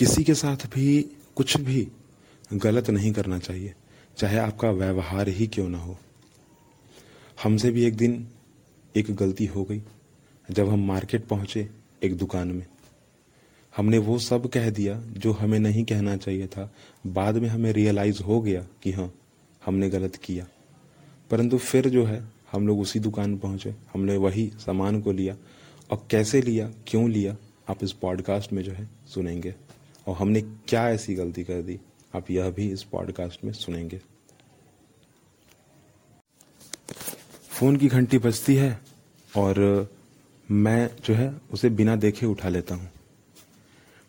किसी के साथ भी कुछ भी गलत नहीं करना चाहिए, चाहे आपका व्यवहार ही क्यों ना हो। हमसे भी एक दिन एक गलती हो गई, जब हम मार्केट पहुँचे एक दुकान में। हमने वो सब कह दिया जो हमें नहीं कहना चाहिए था। बाद में हमें रियलाइज़ हो गया कि हाँ हमने गलत किया। परंतु फिर जो है, हम लोग उसी दुकान पहुँचे, हमने वही सामान को लिया। और कैसे लिया, क्यों लिया, आप इस पॉडकास्ट में जो है सुनेंगे। और हमने क्या ऐसी गलती कर दी? आप यह भी इस पॉडकास्ट में सुनेंगे। फ़ोन की घंटी बजती है और मैं जो है उसे बिना देखे उठा लेता हूँ।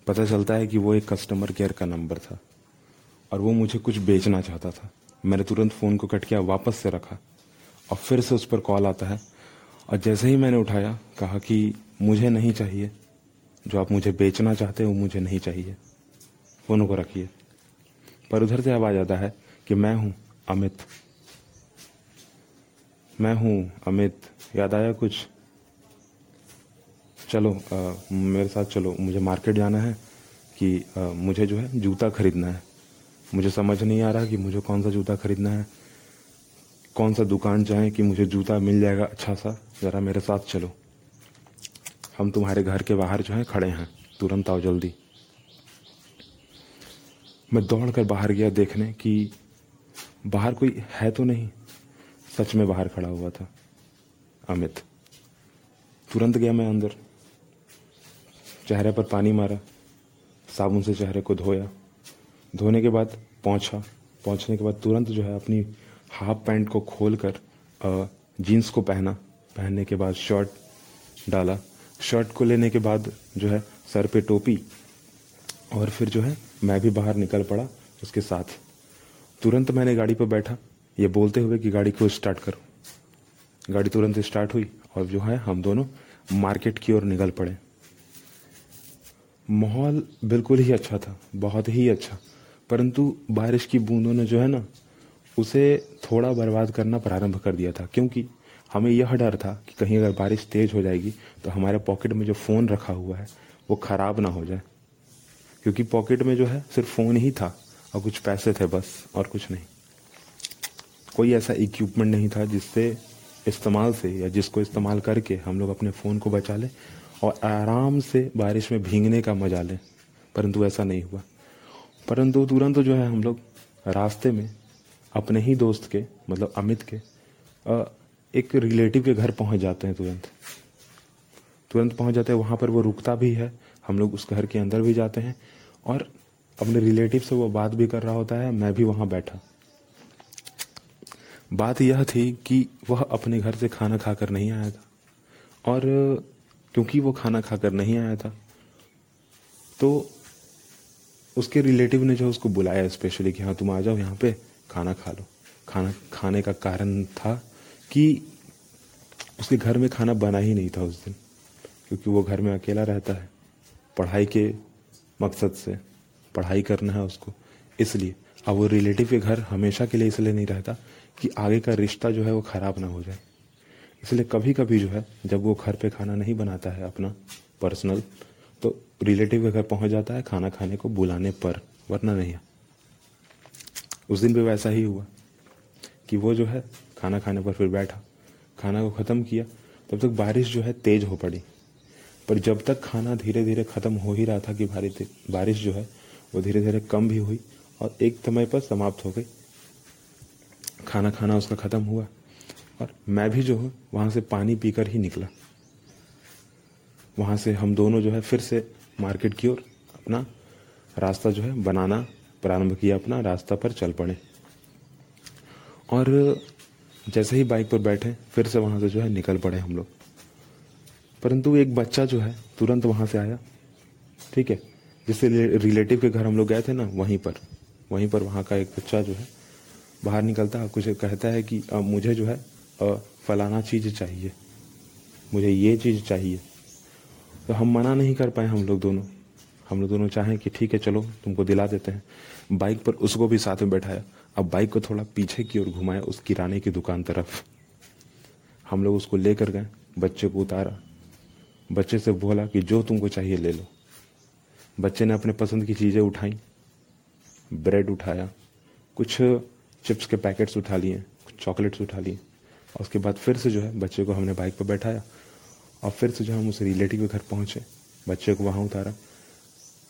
पता चलता है कि वो एक कस्टमर केयर का नंबर था और वो मुझे कुछ बेचना चाहता था। मैंने तुरंत फ़ोन को कट किया, वापस से रखा और फिर से उस पर कॉल आता है और जैसे ही मैंने उठाया, कहा कि मुझे नहीं चाहिए। जो आप मुझे बेचना चाहते हो मुझे नहीं चाहिए। फ़ोन को रखिए। पर उधर से आवाज़ आता है कि मैं हूँ अमित। मैं हूँ अमित। याद आया कुछ? चलो आ, मेरे साथ चलो। मुझे मार्केट जाना है कि आ, मुझे जो है जूता खरीदना है। मुझे समझ नहीं आ रहा कि मुझे कौन सा जूता खरीदना है। कौन सा दुकान जाए कि मुझे जूता मिल जाएगा अच्छा सा? ज़रा मेरे साथ चलो। हम तुम्हारे घर के बाहर जो है खड़े हैं। तुरंत आओ जल्दी। मैं दौड़ कर बाहर गया देखने कि बाहर कोई है तो नहीं। सच में बाहर खड़ा हुआ था, अमित। तुरंत गया मैं अंदर। चेहरे पर पानी मारा, साबुन से चेहरे को धोया। धोने के बाद पहुँचा। पहुँचने के बाद तुरंत जो है अपनी हाफ़ पैंट को खोल कर जीन्स को पहना। पहनने के बाद शर्ट डाला। शर्ट को लेने के बाद जो है सर पे टोपी और फिर जो है मैं भी बाहर निकल पड़ा उसके साथ। तुरंत मैंने गाड़ी पर बैठा। ये बोलते हुए कि गाड़ी को स्टार्ट करो। गाड़ी तुरंत स्टार्ट हुई और जो है, हम दोनों मार्केट की ओर निकल पड़े। माहौल बिल्कुल ही अच्छा था, बहुत ही अच्छा। परंतु बारिश की बूंदों ने जो है ना, उसे थोड़ा बर्बाद करना प्रारंभ कर दिया था। क्योंकि हमें यह डर था कि कहीं अगर बारिश तेज हो जाएगी तो हमारे पॉकेट में जो फ़ोन रखा हुआ है, वो ख़राब ना हो जाए। क्योंकि पॉकेट में जो है सिर्फ़ फ़ोन ही था और कुछ पैसे थे बस और कुछ नहीं। कोई ऐसा इक्विपमेंट नहीं था जिससे इस्तेमाल से या जिसको इस्तेमाल करके हम लोग अपने फ़ोन को बचा लें और आराम से बारिश में भींगने का मज़ा लें। परंतु ऐसा नहीं हुआ। परंतु तुरंत जो है हम लोग रास्ते में अपने ही दोस्त के मतलब अमित के एक रिलेटिव के घर पहुँच जाते हैं तुरंत। तुरंत पहुँच जाते हैं, वहाँ पर वो रुकता भी है हम लोग उस घर के अंदर भी जाते हैं और अपने रिलेटिव से वो बात भी कर रहा होता है, मैं भी वहाँ बैठा। बात यह थी कि वह अपने घर से खाना खाकर नहीं आया था। और क्योंकि वो खाना खाकर नहीं आया था तो उसके रिलेटिव ने जो उसको बुलाया स्पेशली कि हाँ तुम आ जाओ यहाँ पे, खाना खा लो। खाना खाने का कारण था कि उसके घर में खाना बना ही नहीं था उस दिन, क्योंकि वो घर में अकेला रहता है। पढ़ाई के मकसद से पढ़ाई करना है उसको। इसलिए अब वो रिलेटिव के घर हमेशा के लिए इसलिए नहीं रहता कि आगे का रिश्ता जो है वो खराब ना हो जाए। इसलिए कभी कभी जो है, जब वो घर पे खाना नहीं बनाता है अपना पर्सनल तो रिलेटिव के घर पहुँच जाता है खाना खाने को बुलाने पर, वरना नहीं है। उस दिन भी वैसा ही हुआ कि वो जो है, खाना खाने पर फिर बैठा। खाना को ख़त्म किया, तब तक बारिश जो है तेज हो पड़ी। पर जब तक खाना धीरे धीरे ख़त्म हो ही रहा था कि भारी बारिश जो है, वो धीरे धीरे कम भी हुई और एक समय पर समाप्त हो गई। खाना खाना उसका ख़त्म हुआ और मैं भी जो हूँ, वहाँ से पानी पीकर ही निकला। वहाँ से हम दोनों जो है फिर से मार्केट की ओर अपना रास्ता जो है बनाना प्रारंभ किया, अपना रास्ता पर चल पड़े। और जैसे ही बाइक पर बैठे, फिर से वहाँ से जो है निकल पड़े हम लोग। परंतु एक बच्चा जो है तुरंत वहाँ से आया। ठीक है? जिससे रिलेटिव के घर हम लोग गए थे ना वहीं पर। वहीं पर वहाँ का एक बच्चा जो है बाहर निकलता है कुछ कहता है कि आ, मुझे जो है आ, फलाना चीज़ चाहिए। मुझे ये चीज़ चाहिए। तो हम मना नहीं कर पाए हम लोग दोनों। हम लोग दोनों चाहें कि ठीक है चलो तुमको दिला देते हैं। बाइक पर उसको भी साथ में बैठाया। अब बाइक को थोड़ा पीछे की ओर घुमाया उस किराने की दुकान तरफ़। हम लोग उसको लेकर गए बच्चे को उतारा। बच्चे से बोला कि जो तुमको चाहिए ले लो। बच्चे ने अपने पसंद की चीज़ें उठाई ब्रेड उठाया, कुछ चिप्स के पैकेट्स उठा लिए, कुछ चॉकलेट्स उठा लिए। और उसके बाद फिर से जो है बच्चे को हमने बाइक पर बैठाया और फिर से जो हम उस रिलेटिव के घर पहुँचे। बच्चे को वहाँ उतारा।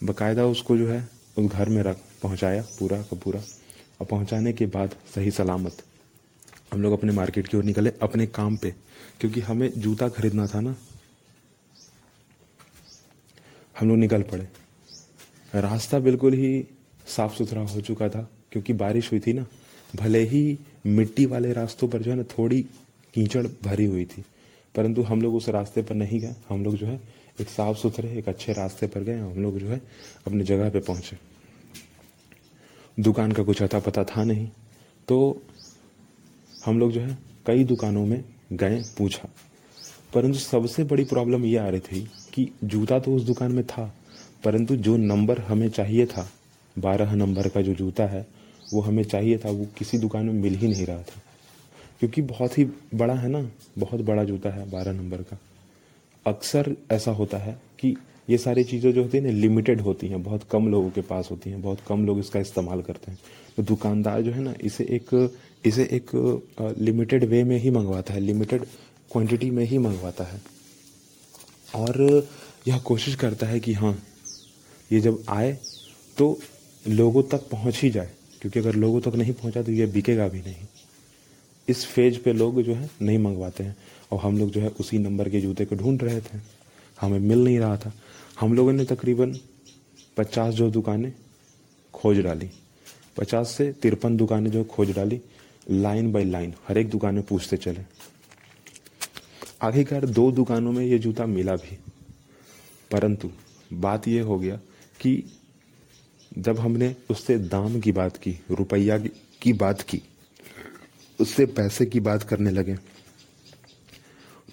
बकायदा उसको जो है उस घर में रख, पहुँचाया पूरा का पूरा। और पहुँचाने के बाद सही सलामत। हम लोग अपने मार्केट की ओर निकले अपने काम पे, क्योंकि हमें जूता खरीदना था ना। हम लोग निकल पड़े। रास्ता बिल्कुल ही साफ़ सुथरा हो चुका था, क्योंकि बारिश हुई थी ना। भले ही मिट्टी वाले रास्तों पर जो है ना थोड़ी कीचड़ भरी हुई थी, परंतु हम लोग उस रास्ते पर नहीं गए। हम लोग जो है एक साफ़ सुथरे एक अच्छे रास्ते पर गए। हम लोग जो है अपनी जगह पे पहुँचे। दुकान का कुछ अता पता था नहीं तो हम लोग जो है कई दुकानों में गए, पूछा। परंतु सबसे बड़ी प्रॉब्लम ये आ रही थी कि जूता तो उस दुकान में था, परंतु जो नंबर हमें चाहिए था, बारह नंबर का जो जूता है, वो हमें चाहिए था, वो किसी दुकान में मिल ही नहीं रहा था। क्योंकि बहुत ही बड़ा है ना, बहुत बड़ा जूता है बारह नंबर का। अक्सर ऐसा होता है कि ये सारी चीज़ें जो होती हैं ना लिमिटेड होती हैं, बहुत कम लोगों के पास होती हैं, बहुत कम लोग इसका इस्तेमाल करते हैं। तो दुकानदार जो है ना, इसे एक इसे एक लिमिटेड वे में ही मंगवाता है लिमिटेड क्वांटिटी में ही मंगवाता है। और यह कोशिश करता है कि हाँ ये जब आए तो लोगों तक पहुँच ही जाए, क्योंकि अगर लोगों तक नहीं पहुँचा तो ये बिकेगा भी नहीं। इस फ़ेज़ पे लोग जो है नहीं मंगवाते हैं। और हम लोग जो है उसी नंबर के जूते को ढूंढ रहे थे। हमें मिल नहीं रहा था। हम लोगों ने तकरीबन पचास जो दुकानें खोज डाली। पचास से तिरपन दुकानें जो खोज डाली, लाइन बाय लाइन, हर एक दुकान में पूछते चले। आखिरकार दो दुकानों में ये जूता मिला भी। परंतु बात यह हो गया कि जब हमने उससे दाम की बात की, रुपया की बात की, उससे पैसे की बात करने लगे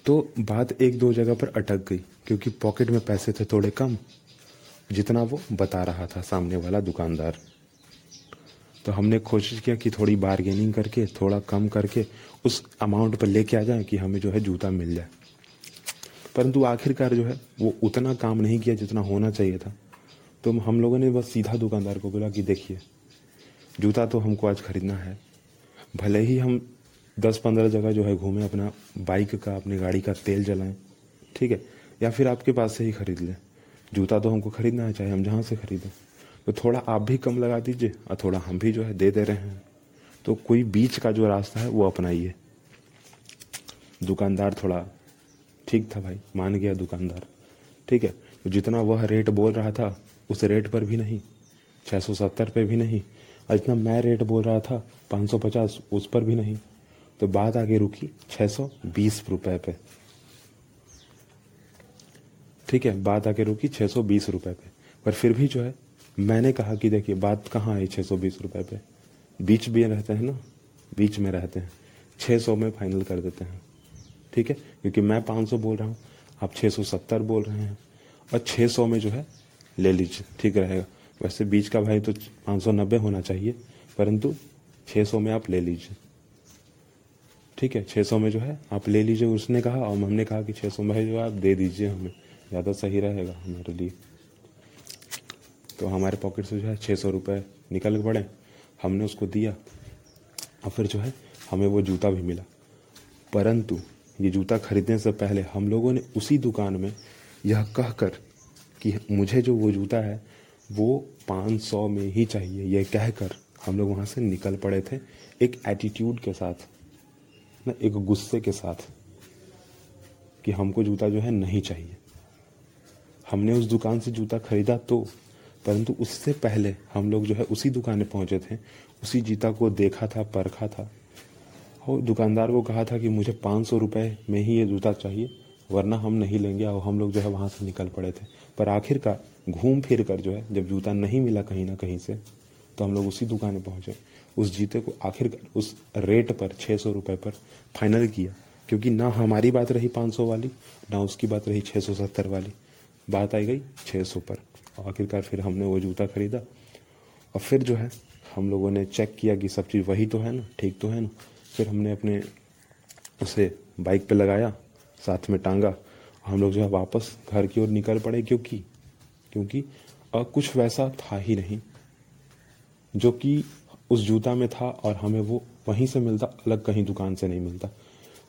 तो बात एक दो जगह पर अटक गई, क्योंकि पॉकेट में पैसे थे थोड़े कम, जितना वो बता रहा था सामने वाला दुकानदार। तो हमने कोशिश किया कि थोड़ी बारगेनिंग करके, थोड़ा कम करके उस अमाउंट पर लेके आ जाए कि हमें जो है जूता मिल जाए। परंतु आखिरकार जो है, वो उतना काम नहीं किया जितना होना चाहिए था। तो हम लोगों ने बस सीधा दुकानदार को बोला कि देखिए, जूता तो हमको आज खरीदना है। भले ही हम दस पंद्रह जगह जो है घूमें, अपना बाइक का, अपनी गाड़ी का तेल जलाएँ, ठीक है, या फिर आपके पास से ही खरीद लें। जूता तो हमको खरीदना है, चाहे हम जहाँ से खरीदें। तो थोड़ा आप भी कम लगा दीजिए और थोड़ा हम भी जो है दे दे रहे हैं। तो कोई बीच का जो रास्ता है, वो अपनाइए। दुकानदार थोड़ा ठीक था भाई, मान गया दुकानदार। ठीक है तो जितना वह रेट बोल रहा था, उस रेट पर भी नहीं छः सौ सत्तर पे भी नहीं, और जितना मैं रेट बोल रहा था, पाँच सौ पचास, उस पर भी नहीं। तो बात आगे रुकी छः सौ बीस रुपए पे। ठीक है, बात आगे रुकी छः सौ बीस रुपए पे। पर फिर भी जो है मैंने कहा कि देखिए, बात कहाँ आई छः सौ बीस रुपये पे? बीच भी रहते हैं ना? बीच में रहते हैं। छः सौ में फाइनल कर देते हैं। ठीक है? क्योंकि मैं पाँच सौ बोल रहा हूँ, आप छः सौ सत्तर बोल रहे हैं। और छः सौ में जो है, ले लीजिए, ठीक रहेगा। वैसे बीच का भाई तो पाँच सौ नब्बे होना चाहिए, परंतु छः सौ में आप ले लीजिए। ठीक है? छः सौ में जो है, आप ले लीजिए, उसने कहा, और हमने कहा कि छः सौ में जो है, आप दे दीजिए हमें। ज़्यादा सही रहेगा हमारे लिए। तो हमारे पॉकेट से जो है छः सौ रुपये निकल पड़े। हमने उसको दिया। और फिर जो है, हमें वो जूता भी मिला। परंतु ये जूता खरीदने से पहले हम लोगों ने उसी दुकान में यह कह कर कि मुझे जो वो जूता है, वो पाँच सौ में ही चाहिए। यह कहकर हम लोग वहाँ से निकल पड़े थे एक एटीट्यूड के साथ, ना एक गुस्से के साथ कि हमको जूता जो है नहीं चाहिए। हमने उस दुकान से जूता खरीदा तो परंतु उससे पहले हम लोग जो है उसी दुकान में पहुँचे थे, उसी जीता को देखा था, परखा था। और दुकानदार को कहा था कि मुझे पाँच सौ रुपये में ही ये जूता चाहिए, वरना हम नहीं लेंगे, और हम लोग जो है वहाँ से निकल पड़े थे। पर आखिरकार घूम फिर कर जो है, जब जूता नहीं मिला कहीं ना कहीं से तो हम लोग उसी दुकान पहुँचे। उस जीते को आखिरकार उस रेट पर छः सौ रुपये पर फाइनल किया, क्योंकि ना हमारी बात रही पाँच सौ वाली, ना उसकी बात रही छः सौ सत्तर वाली। बात आई गई छः सौ पर। आखिरकार फिर हमने वो जूता खरीदा। और फिर जो है, हम लोगों ने चेक किया कि सब चीज़ वही तो है ना, ठीक तो है ना। फिर हमने अपने उसे बाइक पे लगाया, साथ में टांगा। हम लोग जो है वापस घर की ओर निकल पड़े क्योंकि क्योंकि और कुछ वैसा था ही नहीं, जो कि उस जूता में था और हमें वो वहीं से मिलता, अलग कहीं दुकान से नहीं मिलता।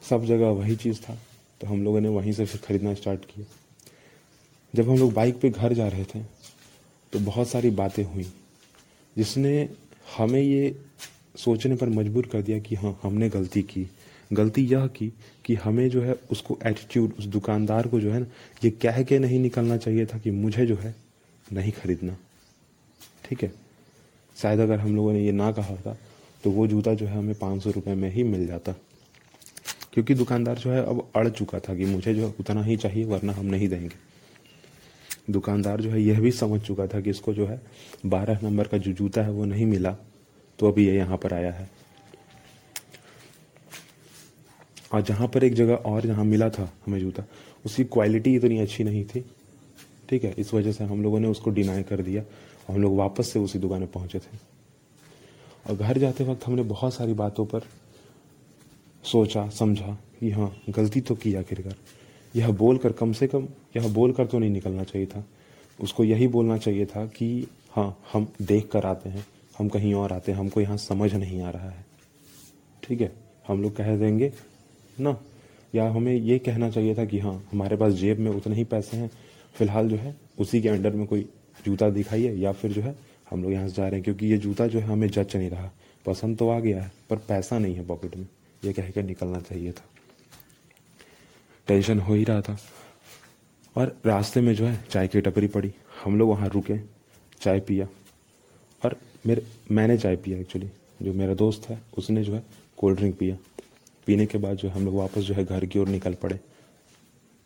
सब जगह वही चीज़ था तो हम लोगों ने वहीं से फिर खरीदना स्टार्ट किया। जब हम लोग बाइक पे घर जा रहे थे तो बहुत सारी बातें हुई, जिसने हमें ये सोचने पर मजबूर कर दिया कि हाँ हमने गलती की। गलती यह की कि हमें जो है उसको एटीट्यूड उस दुकानदार को जो है ना, ये कह के नहीं निकलना चाहिए था कि मुझे जो है नहीं खरीदना। ठीक है? शायद अगर हम लोगों ने ये ना कहा था तो वो जूता जो है हमें पाँच सौ रुपये में ही मिल जाता। क्योंकि दुकानदार जो है अब अड़ चुका था कि मुझे जो उतना ही चाहिए, वरना हम नहीं देंगे। दुकानदार जो है, यह भी समझ चुका था कि इसको जो है, बारह नंबर का जो जूता है वो नहीं मिला तो अभी ये यहाँ पर आया है। और जहाँ पर एक जगह और जहाँ मिला था हमें जूता, उसकी क्वालिटी इतनी अच्छी नहीं थी। ठीक है, इस वजह से हम लोगों ने उसको डिनाई कर दिया, और हम लोग वापस से उसी दुकान में पहुँचे थे। और घर जाते वक्त हमने बहुत सारी बातों पर सोचा, समझा कि हाँ गलती तो की आखिरकार। यह बोलकर कम से कम, यह बोलकर तो नहीं निकलना चाहिए था। उसको यही बोलना चाहिए था कि हाँ हम देख कर आते हैं, हम कहीं और आते हैं, हमको यहाँ समझ नहीं आ रहा है। ठीक है? हम लोग कह देंगे, ना। या हमें ये कहना चाहिए था कि हाँ हमारे पास जेब में उतने ही पैसे हैं। फ़िलहाल जो है, उसी के अंडर में कोई जूता दिखाइए, या फिर जो है, हम लोग यहाँ से जा रहे हैं, क्योंकि ये जूता जो है, हमें जच नहीं रहा। पसंद तो आ गया है, पर पैसा नहीं है पॉकेट में। ये कह कर निकलना चाहिए था। टेंशन हो ही रहा था। और रास्ते में जो है चाय की टपरी पड़ी। हम लोग वहाँ रुके, चाय पिया। और मेरे, मैंने चाय पिया एक्चुअली जो मेरा दोस्त है, उसने जो है कोल्ड ड्रिंक पिया। पीने के बाद जो हम लोग वापस जो है घर की ओर निकल पड़े,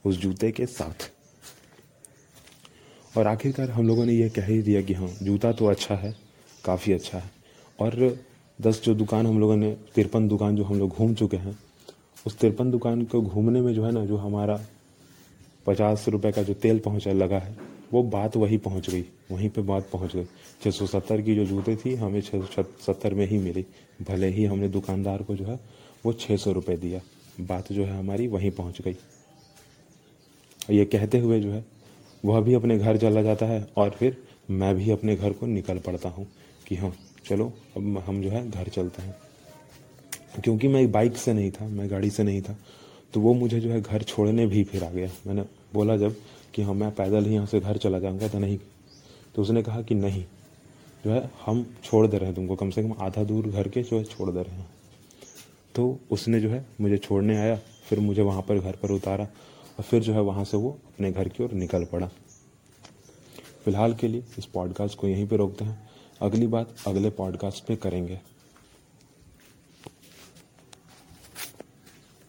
उस जूते के साथ। और आखिरकार हम लोगों ने यह कह ही दिया कि हाँ जूता तो अच्छा है, काफ़ी अच्छा है। और दस जो दुकान हम लोगों ने, तिरपन दुकान जो हम लोग घूम चुके हैं उस तिरपन दुकान को घूमने में जो है ना, जो हमारा पचास रुपए का जो तेल पहुँचा लगा है, वो बात वही पहुँच गई, वहीं पे बात पहुँच गई। छः सौ सत्तर की जो जूते थी, हमें छः सौ सत्तर में ही मिली। भले ही हमने दुकानदार को जो है, वो छः सौ रुपये दिया, बात जो है हमारी वहीं पहुँच गई। ये कहते हुए जो है, वह भी अपने घर चला जाता है और फिर मैं भी अपने घर को निकल पड़ता हूँ कि हाँ चलो, अब हम जो है, घर चलते हैं। क्योंकि मैं बाइक से नहीं था, मैं गाड़ी से नहीं था तो वो मुझे जो है घर छोड़ने भी फिर आ गया। मैंने बोला जब कि हाँ मैं पैदल ही यहाँ से घर चला जाऊँगा तो नहीं। तो उसने कहा कि नहीं, जो है हम छोड़ दे रहे हैं तुमको, कम से कम आधा दूर घर के जो है छोड़ दे रहे हैं। तो उसने जो है मुझे छोड़ने आया, फिर मुझे वहाँ पर घर पर उतारा और फिर जो है वहाँ से वो अपने घर की ओर निकल पड़ा। फ़िलहाल के लिए इस पॉडकास्ट को यहीं पर रोकते हैं। अगली बात अगले पॉडकास्ट पे करेंगे।